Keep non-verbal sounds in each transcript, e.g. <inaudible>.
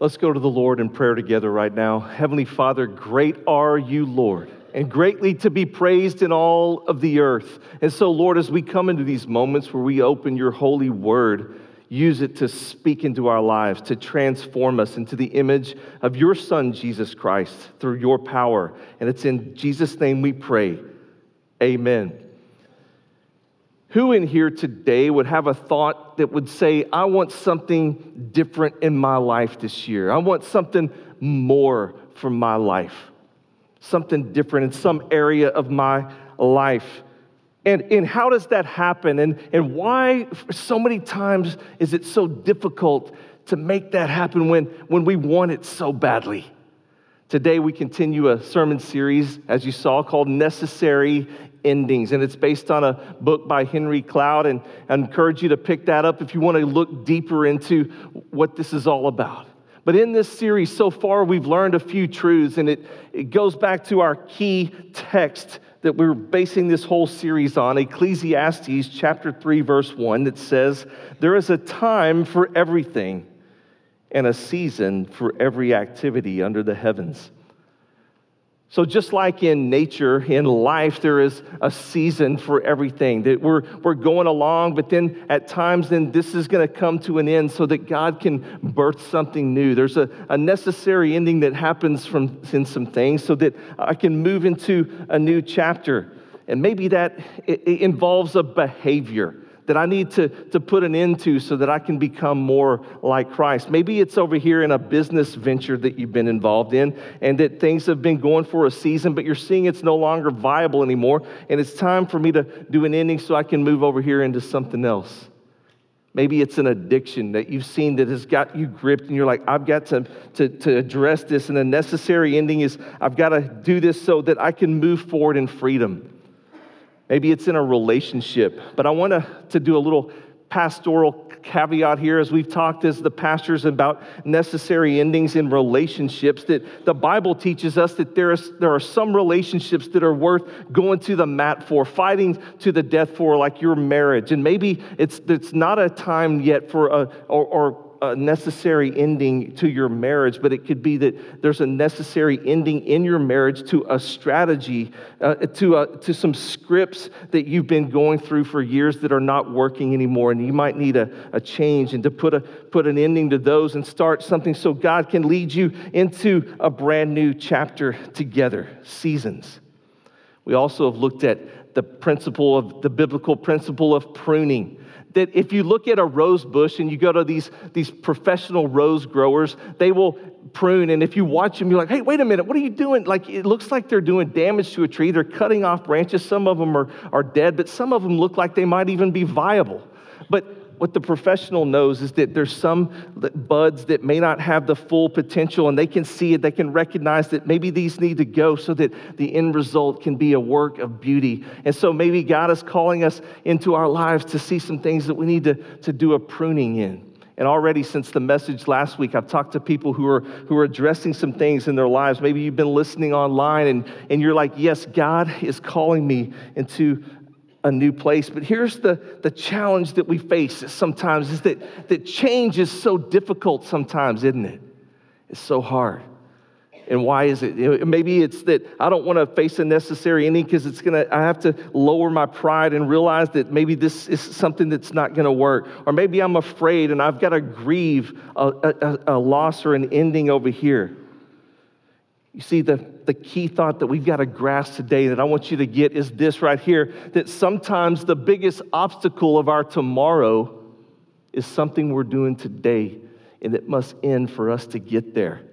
Let's go to the Lord in prayer together right now. Heavenly Father, great are you, Lord, and greatly to be praised in all of the earth. And so, Lord, as we come into these moments where we open your holy word, use it to speak into our lives, to transform us into the image of your Son, Jesus Christ, through your power. And it's in Jesus' name we pray. Amen. Who in here today would have a thought that would say, I want something different in my life this year? I want something more from my life, something different in some area of my life. And, and how does that happen? And, and why, so many times, is it so difficult to make that happen when, when we want it so badly? Today, we continue a sermon series, as you saw, called Necessary endings. And it's based on a book by Henry Cloud. And I encourage you to pick that up if you want to look deeper into what this is all about. But in this series so far, we've learned a few truths, and it, it goes back to our key text that we're basing this whole series on Ecclesiastes chapter 3, verse 1, that says, There is a time for everything and a season for every activity under the heavens. So, just like in nature, in life, there is a season for everything. That we're, we're going along, but then at times, then this is going to come to an end so that God can birth something new. There's a, a necessary ending that happens from in some things so that I can move into a new chapter. And maybe that it, it involves a behavior that I need to, to put an end to so that I can become more like Christ. Maybe it's over here in a business venture that you've been involved in and that things have been going for a season, but you're seeing it's no longer viable anymore. And it's time for me to do an ending so I can move over here into something else. Maybe it's an addiction that you've seen that has got you gripped, and you're like, I've got to, to, to address this. And the necessary ending is, I've got to do this so that I can move forward in freedom. Maybe it's in a relationship. But I want to, do a little pastoral caveat here as we've talked as the pastors about necessary endings in relationships that the bible teaches us that there, is, there are some relationships that are worth going to the mat for fighting to the death for like your marriage and maybe it's, it's not a time yet for a or, or a necessary ending to your marriage, but it could be that there's a necessary ending in your marriage to a strategy, uh, to, a, to some scripts that you've been going through for years that are not working anymore. And you might need a, a change and to put, a, put an ending to those and start something so God can lead you into a brand new chapter together, seasons. We also have looked at the principle of the biblical principle of pruning that if you look at a rose bush and you go to these, these professional rose growers, they will prune. And if you watch them, you're like, hey, wait a minute, what are you doing? Like, it looks like they're doing damage to a tree. They're cutting off branches. Some of them are, are dead, but some of them look like they might even be viable. But what the professional knows is that there's some buds that may not have the full potential and they can see it, they can recognize that maybe these need to go so that the end result can be a work of beauty. And so maybe God is calling us into our lives to see some things that we need to, to do a pruning in. And already since the message last week, I've talked to people who are, who are addressing some things in their lives. Maybe you've been listening online and, and you're like, yes, God is calling me into a new place. But here's the, the challenge that we face sometimes is that, that change is so difficult sometimes, isn't it? It's so hard. And why is it? Maybe it's that I don't want to face a necessary ending because it's to, I have to lower my pride and realize that maybe this is something that's not to work. Or maybe I'm afraid and I've got to grieve a, a, a loss or an ending over here. You see, the, the key thought that we've got to grasp today that I want you to get is this right here that sometimes the biggest obstacle of our tomorrow is something we're doing today, and it must end for us to get there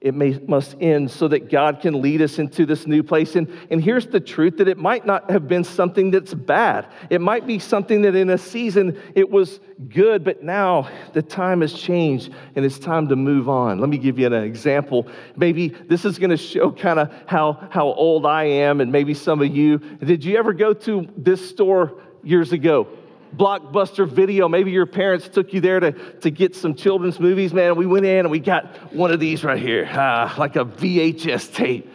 it may, must end so that God can lead us into this new place. And, and here's the truth that it might not have been something that's bad. It might be something that in a season it was good, but now the time has changed and it's time to move on. Let me give you an example. Maybe this is going to show kind of how, how old I am, and maybe some of you. Did you ever go to this store years ago? Blockbuster video. Maybe your parents took you there to, to get some children's movies, man. We went in and we got one of these right here, uh, like a VHS tape.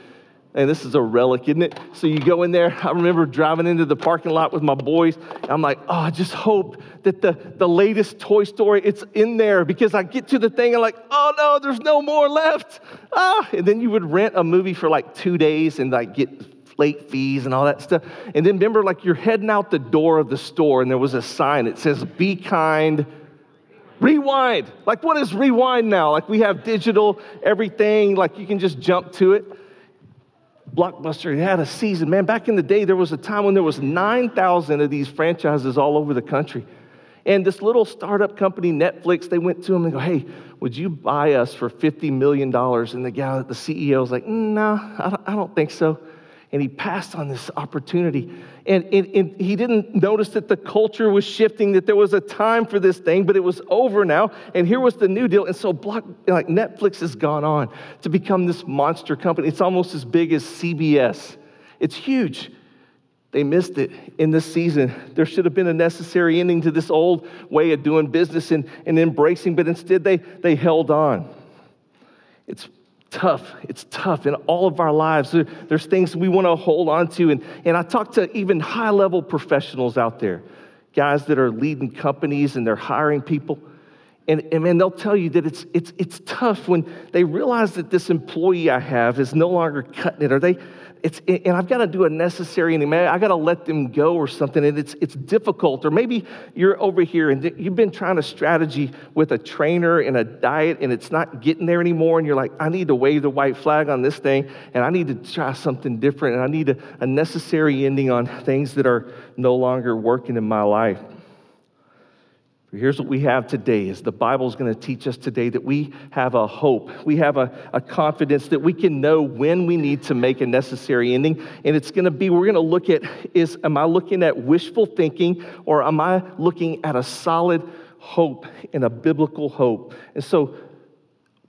And this is a relic, isn't it? So you go in there. I remember driving into the parking lot with my boys. I'm like, oh, I just hope that the, the latest Toy Story, it's in there because I get to the thing and like, oh no, there's no more left. Ah, and then you would rent a movie for like two days and like get late fees and all that stuff. And then remember, like you're heading out the door of the store and there was a sign that says, be kind, rewind. Like, what is rewind now? Like, we have digital everything, like, you can just jump to it. Blockbuster had a season. Man, back in the day, there was a time when there was 9,000 of these franchises all over the country. And this little startup company, Netflix, they went to him and go, hey, would you buy us for $50 million? And the guy, the CEO was like, no, don't, I don't think so and he passed on this opportunity. And, and, and, he didn't notice that the culture was shifting, that there was a time for this thing, but it was over now. And here was the new deal. And so Block, like Netflix has gone on to become this monster company. It's almost as big as CBS. It's huge. They missed it in this season. There should have been a necessary ending to this old way of doing business and, and embracing, but instead they, they held on. It's tough. It's tough in all of our lives. There, there's things we want to hold on to. And, and I talk to even high level professionals out there, guys that are leading companies and they're hiring people. And, and man, they'll tell you that it's, it's, it's tough when they realize that this employee I have is no longer cutting it, or they, it's, and I've got to do a necessary and I got to let them go or something, and it's, it's difficult. Or maybe you're over here and you've been trying a strategy with a trainer and a diet, and it's not getting there anymore, and you're like, I need to wave the white flag on this thing, and I need to try something different, and I need a, a necessary ending on things that are no longer working in my life. Here's what we have today is the Bible is going to teach us today that we have a hope. We have a, a confidence that we can know when we need to make a necessary ending. And it's going to be, we're going to look at is, am I looking at wishful thinking or am I looking at a solid hope and a biblical hope? And so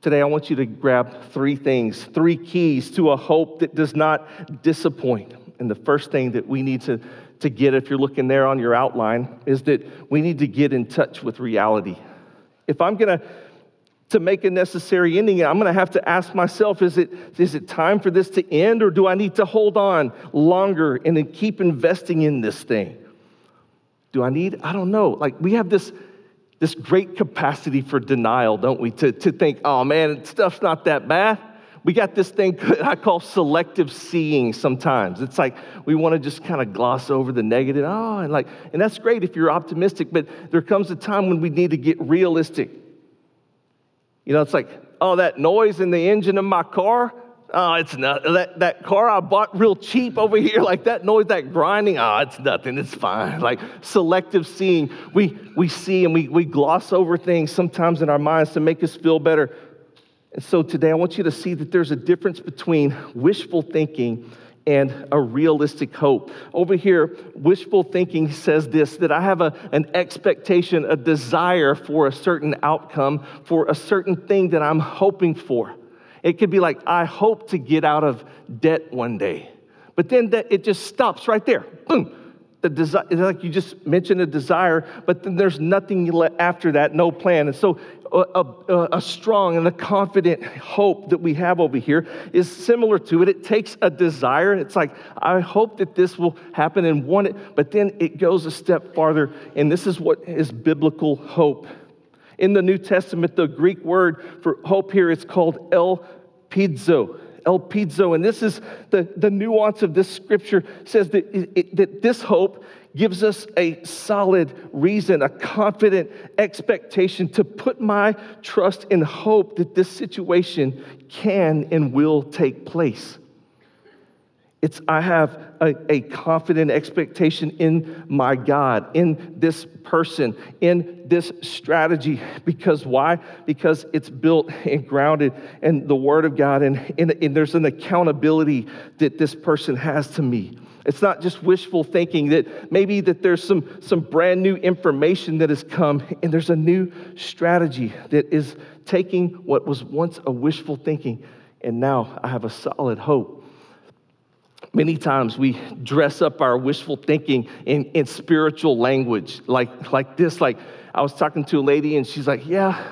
today I want you to grab three things, three keys to a hope that does not disappoint. And the first thing that we need to to get, if you're looking there on your outline, is that we need to get in touch with reality. If I'm going to to make a necessary ending, I'm going to have to ask myself is it, is it time for this to end, or do I need to hold on longer and then keep investing in this thing? Do I need? I don't know. Like, we have this, this great capacity for denial, don't we? To, to think, oh man, stuff's not that bad we got this thing <laughs> I call selective seeing sometimes. It's like we want to just kind of gloss over the negative. Oh, and like, and that's great if you're optimistic, but there comes a time when we need to get realistic. You know, it's like, oh, that noise in the engine of my car. Oh, it's not that, that car I bought real cheap over here, like that noise, that grinding. Oh, it's nothing, it's fine. Like selective seeing. We we see and we, we gloss over things sometimes in our minds to make us feel better. And so today I want you to see that there's a difference between wishful thinking and a realistic hope. Over here, wishful thinking says this that I have a, an expectation, a desire for a certain outcome, for a certain thing that I'm hoping for. It could be like, I hope to get out of debt one day. But then that, it just stops right there. Boom. The desire, like you just mentioned a desire, but then there's nothing after that, no plan. And so a, a, a, strong and a confident hope that we have over here is similar to it. It takes a desire. It's like, I hope that this will happen and want it, but then it goes a step farther, and this is what is biblical hope. In the New Testament, the Greek word for hope here is called elpizo. Elpizo, and this is the, the nuance of this scripture says that, it, that this hope gives us a solid reason, a confident expectation to put my trust and hope that this situation can and will take place. It's I have a, a, confident expectation in my God, in this person, in this strategy. Because why? Because it's built and grounded in the Word of God, and, and, and there's an accountability that this person has to me. It's not just wishful thinking that maybe that there's some, some brand new information that has come and there's a new strategy that is taking what was once a wishful thinking and now I have a solid hope. Many times we dress up our wishful thinking in, in spiritual language like, like this. Like I was talking to a lady and she's like, Yeah,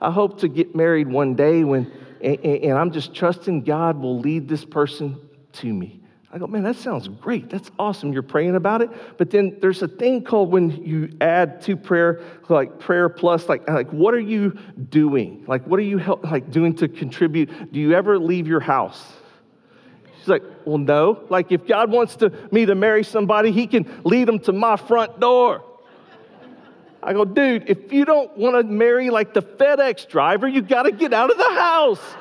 I hope to get married one day when, and, and I'm just trusting God will lead this person to me. I go, man, that sounds great. That's awesome. You're praying about it. But then there's a thing called when you add to prayer, like prayer plus, like, like what are you doing? Like, what are you help, like doing to contribute? Do you ever leave your house? She's like, well, no. Like, if God wants to, me to marry somebody, he can lead them to my front door. I go, dude, if you don't want to marry like the FedEx driver, you got to get out of the house.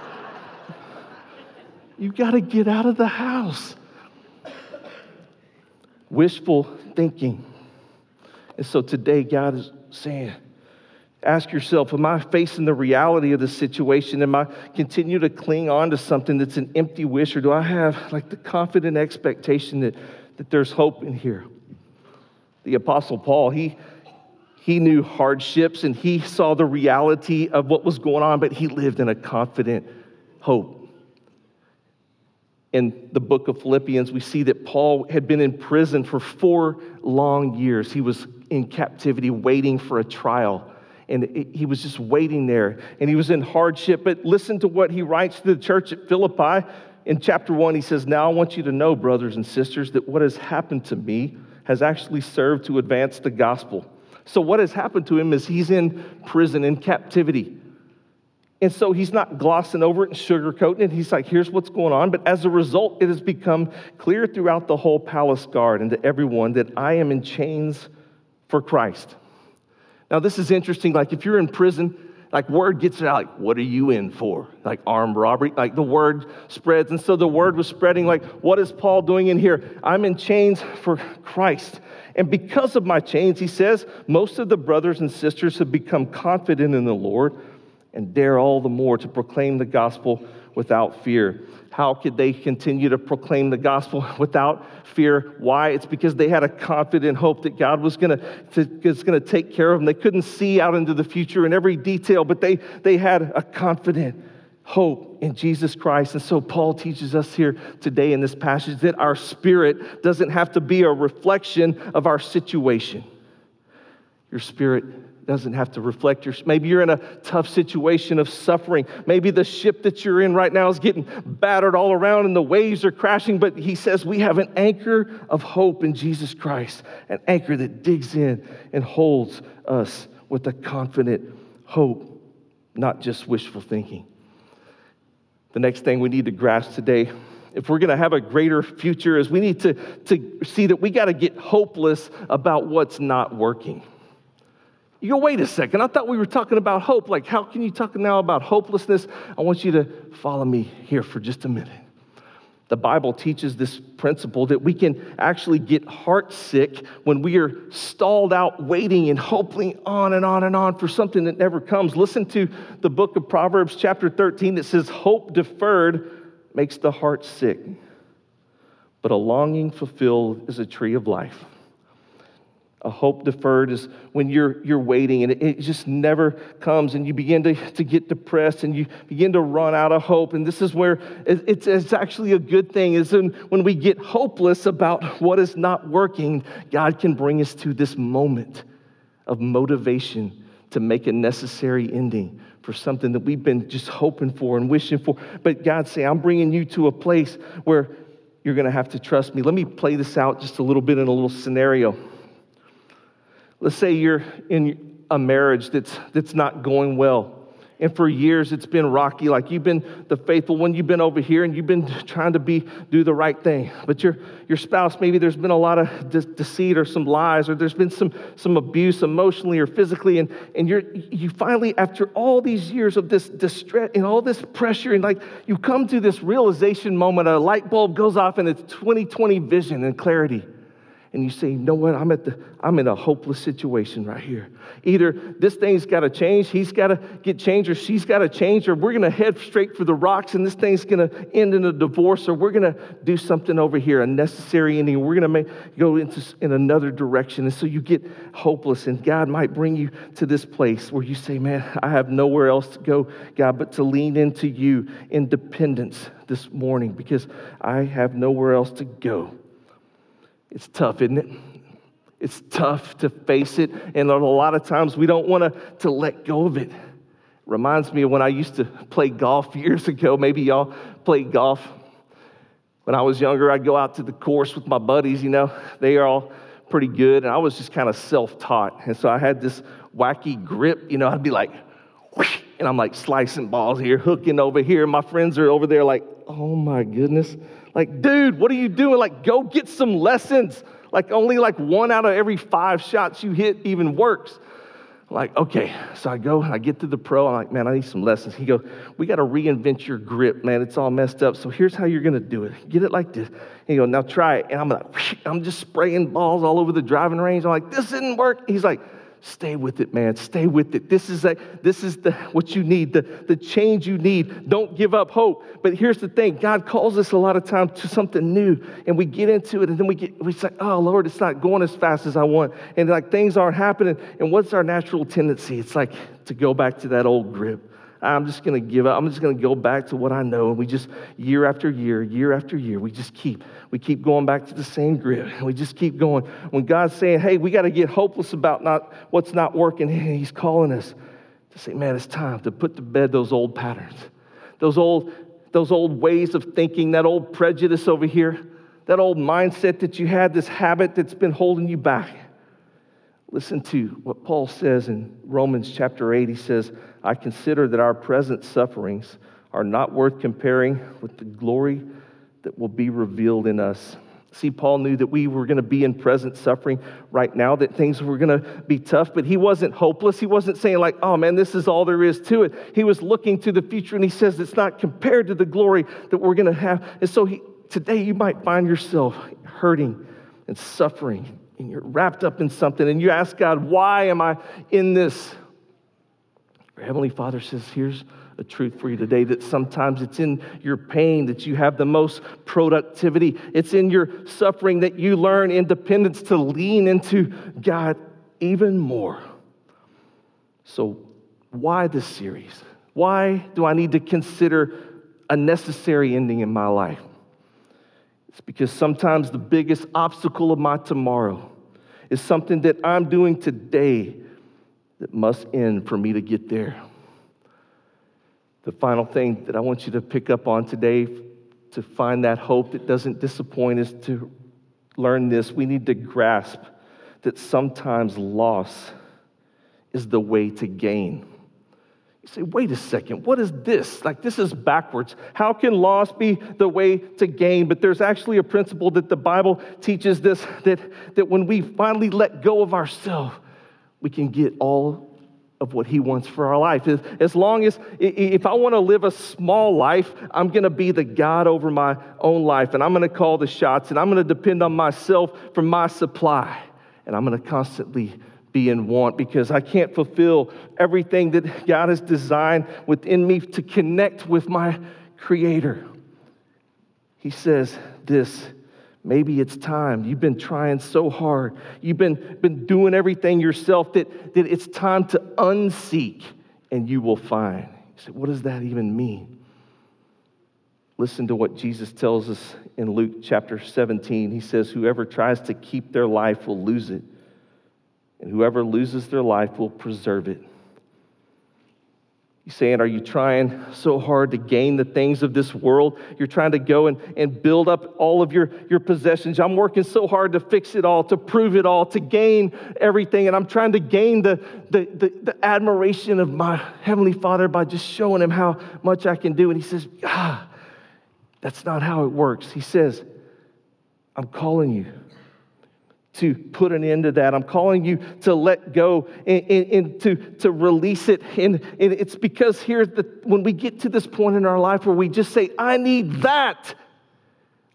you got to get out of the house wishful thinking. And so today, God is saying, ask yourself, am I facing the reality of the situation? Am I continue to cling on to something that's an empty wish, or do I have like the confident expectation that, that there's hope in here? The Apostle Paul, he he knew hardships and he saw the reality of what was going on, but he lived in a confident hope in the book of Philippians, we see that Paul had been in prison for four long years. He was in captivity waiting for a trial. And he was just waiting there and he was in hardship. But listen to what he writes to the church at Philippi. In chapter one, he says, Now I want you to know, brothers and sisters, that what has happened to me has actually served to advance the gospel. So, what has happened to him is he's in prison, in captivity. And so he's not glossing over it and sugarcoating it. He's like, here's what's going on. But as a result, it has become clear throughout the whole palace guard and to everyone that I am in chains for Christ. Now, this is interesting. Like, if you're in prison, like, word gets out, like, what are you in for? Like, armed robbery. Like, the word spreads. And so the word was spreading, like, what is Paul doing in here? I'm in chains for Christ. And because of my chains, he says, most of the brothers and sisters have become confident in the Lord and dare all the more to proclaim the gospel without fear. How could they continue to proclaim the gospel <laughs> without fear? Why? It's because they had a confident hope that God was going to take care of them. They couldn't see out into the future in every detail, but they, they had a confident hope in Jesus Christ. And so Paul teaches us here today in this passage that our spirit doesn't have to be a reflection of our situation. Your spirit doesn't have to reflect your maybe you're in a tough situation of suffering. Maybe the ship that you're in right now is getting battered all around and the waves are crashing but he says we have an anchor of hope in jesus christ an anchor that digs in and holds us with a confident hope not just wishful thinking. The next thing we need to grasp today if we're going to have a greater future is we need to, to see that we got to get hopeless about what's not working you go, wait a second. I thought we were talking about hope. Like, how can you talk now about hopelessness? I want you to follow me here for just a minute. The Bible teaches this principle that we can actually get heartsick when we are stalled out waiting and hoping on and on and on for something that never comes. Listen to the book of Proverbs, chapter 13, that says, Hope deferred makes the heart sick, but a longing fulfilled is a tree of life. A hope deferred is when you're, you're waiting and it, it, just never comes, and you begin to, to get depressed and you begin to run out of hope. And this is where it, it's, it's actually a good thing, is when, when we get hopeless about what is not working, God can bring us to this moment of motivation to make a necessary ending for something that we've been just hoping for and wishing for. But God say, I'm bringing you to a place where you're going to have to trust me. Let me play this out just a little bit in a little scenario. Let's say you're in a marriage that's, that's not going well. And for years it's been rocky. Like you've been the faithful one, you've been over here and you've been trying to be do the right thing. But your your spouse, maybe there's been a lot of de- deceit or some lies, or there's been some some abuse emotionally or physically, and and you're you finally, after all these years of this distress and all this pressure, and like you come to this realization moment, a light bulb goes off and it's 2020 vision and clarity and you say, you know what, I'm, at the, I'm in a hopeless situation right here. Either this thing's got to change, he's got to get changed, or she's got to change, or we're going to head straight for the rocks and this thing's going to end in a divorce, or we're going to do something over here, a necessary ending, we're going to go into in another direction. And so you get hopeless, and God might bring you to this place where you say, man, I have nowhere else to go, God, but to lean into you in dependence this morning because I have nowhere else to go. It's tough, isn't it? It's tough to face it, and a lot of times we don't want to, let go of it. Reminds me of when I used to play golf years ago. Maybe y'all played golf. when I was younger, I'd go out to the course with my buddies, you know, they are all pretty good. And I was just kind of self taught. And so I had this wacky grip, you know, I'd be like, whoosh, and I'm like slicing balls here, hooking over here. My friends are over there like, oh my goodness. Like, dude, what are you doing? Like, go get some lessons. Like, only like one out of every five shots you hit even works. like, okay. So I go and I get to the pro. I'm like, man, I need some lessons. He goes, we got to reinvent your grip, man. It's all messed up. So here's how you're going to do it. Get it like this. He goes, now try it. And I'm like, <laughs> I'm just spraying balls all over the driving range. I'm like, this didn't work. He's like, Stay with it, man. Stay with it. This is, a, this is the, what you need, the, the change you need. Don't give up hope. But here's the thing God calls us a lot of times to something new, and we get into it, and then we get, we say, oh, Lord, it's not going as fast as I want. And like things aren't happening. And what's our natural tendency? It's like to go back to that old grip. I'm just going to give up. I'm just going to go back to what I know. And we just, year after year, year after year, we just keep, we keep going back to the same grip. And we just keep going. When God's saying, hey, we got to get hopeless about not, what's not working, He's calling us to say, man, it's time to put to bed those old patterns, those old, those old ways of thinking, that old prejudice over here, that old mindset that you had, this habit that's been holding you back. Listen to what Paul says in Romans chapter 8. He says, I consider that our present sufferings are not worth comparing with the glory that will be revealed in us. See, Paul knew that we were going to be in present suffering right now, that things were going to be tough, but he wasn't hopeless. He wasn't saying, like, oh man, this is all there is to it. He was looking to the future and he says it's not compared to the glory that we're going to have. And so he, today you might find yourself hurting and suffering and you're wrapped up in something and you ask God, why am I in this? Your Heavenly Father says, here's a truth for you today that sometimes it's in your pain that you have the most productivity. It's in your suffering that you learn independence to lean into God even more. So, why this series? Why do I need to consider a necessary ending in my life? It's because sometimes the biggest obstacle of my tomorrow is something that I'm doing today that must end for me to get there. The final thing that I want you to pick up on today to find that hope that doesn't disappoint is to learn this. We need to grasp that sometimes loss is the way to gain. You say, wait a second, what is this? Like, this is backwards. How can loss be the way to gain? But there's actually a principle that the Bible teaches this that, that when we finally let go of ourselves, we can get all of what He wants for our life. As long as, if I want to live a small life, I'm going to be the God over my own life, and I'm going to call the shots, and I'm going to depend on myself for my supply, and I'm going to constantly be in want because I can't fulfill everything that God has designed within me to connect with my Creator. He says this maybe it's time. You've been trying so hard, you've been, been doing everything yourself that, that it's time to unseek and you will find. You say, what does that even mean? Listen to what Jesus tells us in Luke chapter 17. He says, Whoever tries to keep their life will lose it and whoever loses their life will preserve it. You saying, Are you trying so hard to gain the things of this world? You're trying to go and, and build up all of your, your possessions. I'm working so hard to fix it all, to prove it all, to gain everything. And I'm trying to gain the, the, the, the admiration of my Heavenly Father by just showing Him how much I can do. And He says, Ah, that's not how it works. He says, I'm calling you to put an end to that. I'm calling you to let go and, and, and, to, to release it. And, and it's because here, the, when we get to this point in our life where we just say, I need that,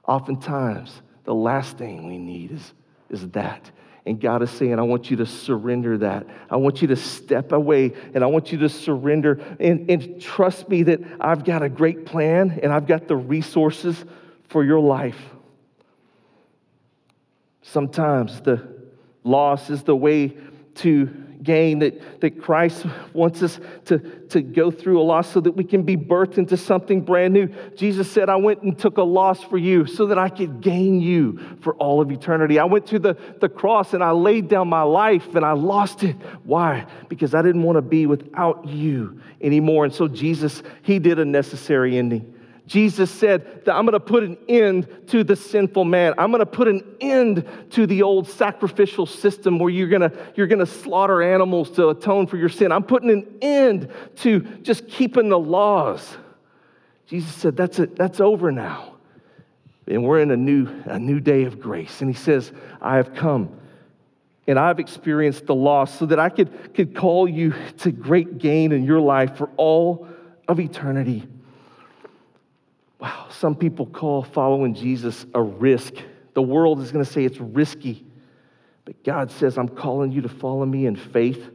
oftentimes the last thing we need is, is that. And God is saying, I want you to surrender that. I want you to step away and I want you to surrender and, and trust me that I've got a great plan and I've got the resources for your life. Sometimes the loss is the way to gain, that, that Christ wants us to, to go through a loss so that we can be birthed into something brand new. Jesus said, I went and took a loss for you so that I could gain you for all of eternity. I went to the, the cross and I laid down my life and I lost it. Why? Because I didn't want to be without you anymore. And so Jesus, He did a necessary ending. Jesus said that I'm going to put an end to the sinful man. I'm going to put an end to the old sacrificial system where you're going to you're going to slaughter animals to atone for your sin. I'm putting an end to just keeping the laws. Jesus said that's it, that's over now. And we're in a new a new day of grace. And he says, I have come and I've experienced the loss so that I could, could call you to great gain in your life for all of eternity. Wow, some people call following Jesus a risk. The world is going to say it's risky. But God says, I'm calling you to follow me in faith.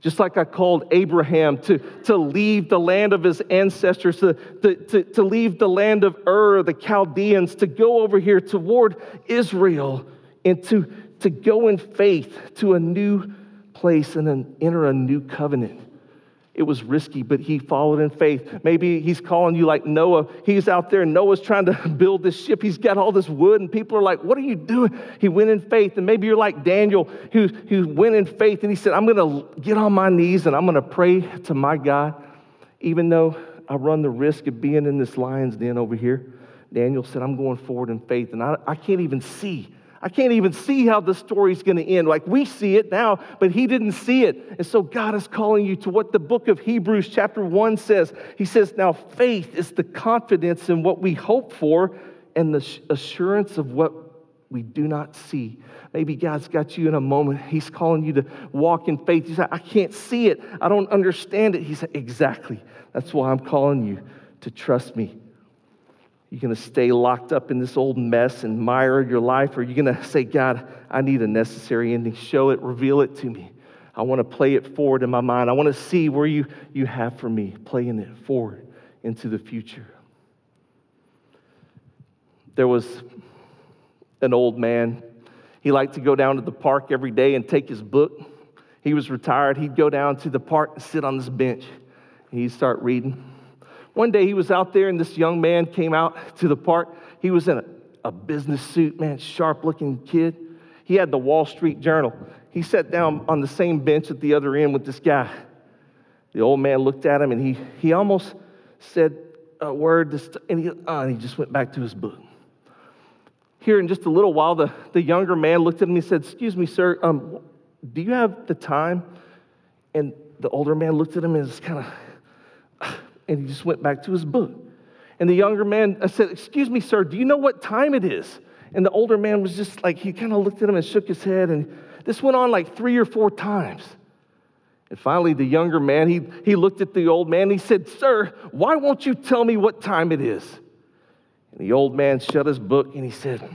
Just like I called Abraham to, to leave the land of his ancestors, to, to, to leave the land of Ur, the Chaldeans, to go over here toward Israel and to, to go in faith to a new place and then enter a new covenant. It was risky, but he followed in faith. Maybe he's calling you like Noah. He's out there, and Noah's trying to <laughs> build this ship. He's got all this wood, and people are like, What are you doing? He went in faith. And maybe you're like Daniel, who, who went in faith, and he said, I'm going to get on my knees and I'm going to pray to my God, even though I run the risk of being in this lion's den over here. Daniel said, I'm going forward in faith, and I, I can't even see I can't even see how the story's going to end. Like we see it now, but he didn't see it. And so God is calling you to what the book of Hebrews, chapter 1 says. He says, Now faith is the confidence in what we hope for and the assurance of what we do not see. Maybe God's got you in a moment. He's calling you to walk in faith. You say, I can't see it. I don't understand it. He said, Exactly. That's why I'm calling you to trust me you going to stay locked up in this old mess and mire your life? Or are you going to say, God, I need a necessary ending? Show it, reveal it to me. I want to play it forward in my mind. I want to see where you, you have for me, playing it forward into the future. There was an old man. He liked to go down to the park every day and take his book. He was retired. He'd go down to the park and sit on this bench. And He'd start reading. One day he was out there, and this young man came out to the park. He was in a, a business suit, man, sharp looking kid. He had the Wall Street Journal. He sat down on the same bench at the other end with this guy. The old man looked at him and he, he almost said a word, and he, uh, and he just went back to his book. Here in just a little while, the, the younger man looked at him and he said, Excuse me, sir, um, do you have the time? And the older man looked at him and was kind of, and he just went back to his book. And the younger man said, Excuse me, sir, do you know what time it is? And the older man was just like, he kind of looked at him and shook his head. And this went on like three or four times. And finally, the younger man, he, he looked at the old man and he said, Sir, why won't you tell me what time it is? And the old man shut his book and he said,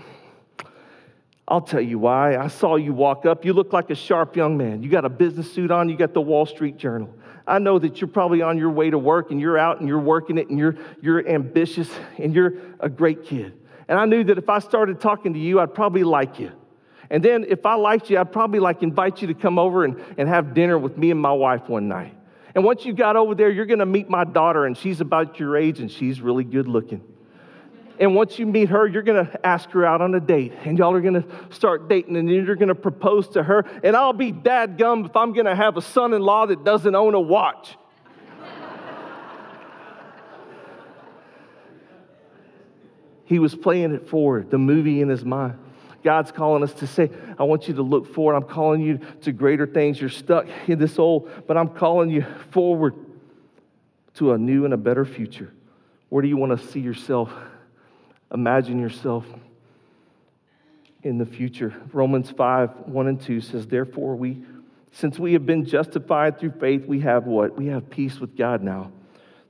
I'll tell you why. I saw you walk up. You look like a sharp young man. You got a business suit on, you got the Wall Street Journal. I know that you're probably on your way to work and you're out and you're working it and you're, you're ambitious and you're a great kid. And I knew that if I started talking to you, I'd probably like you. And then if I liked you, I'd probably like invite you to come over and, and have dinner with me and my wife one night. And once you got over there, you're going to meet my daughter, and she's about your age and she's really good looking. And once you meet her, you're going to ask her out on a date. And y'all are going to start dating. And then you're going to propose to her. And I'll be dad gum if I'm going to have a son in law that doesn't own a watch. <laughs> he was playing it forward, the movie in his mind. God's calling us to say, I want you to look forward. I'm calling you to greater things. You're stuck in this old, but I'm calling you forward to a new and a better future. Where do you want to see yourself imagine yourself in the future. Romans 5 1 and 2 says, Therefore, we, since we have been justified through faith, we have what? We have peace with God now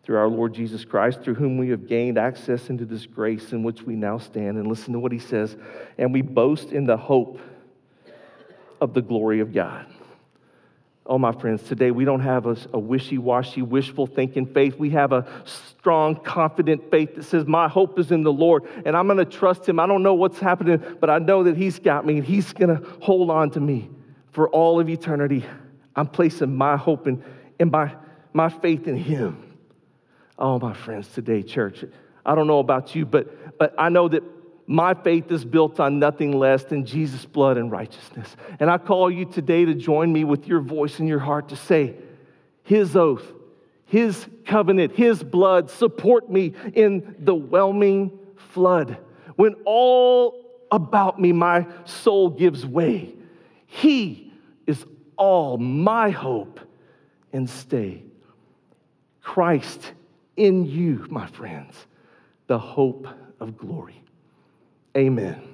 through our Lord Jesus Christ, through whom we have gained access into this grace in which we now stand. And listen to what he says, and we boast in the hope of the glory of God. Oh, my friends, today we don't have a, a wishy washy, wishful thinking faith. We have a strong, confident faith that says, My hope is in the Lord and I'm going to trust Him. I don't know what's happening, but I know that He's got me and He's going to hold on to me for all of eternity. I'm placing my hope in, in my, my faith in Him. Oh, my friends, today, church, I don't know about you, but, but I know that my faith is built on nothing less than Jesus' blood and righteousness. And I call you today to join me with your voice and your heart to say, His oath, His covenant, His blood support me in the whelming flood. When all about me my soul gives way, He is all my hope and stay. Christ in you, my friends, the hope of glory. Amen.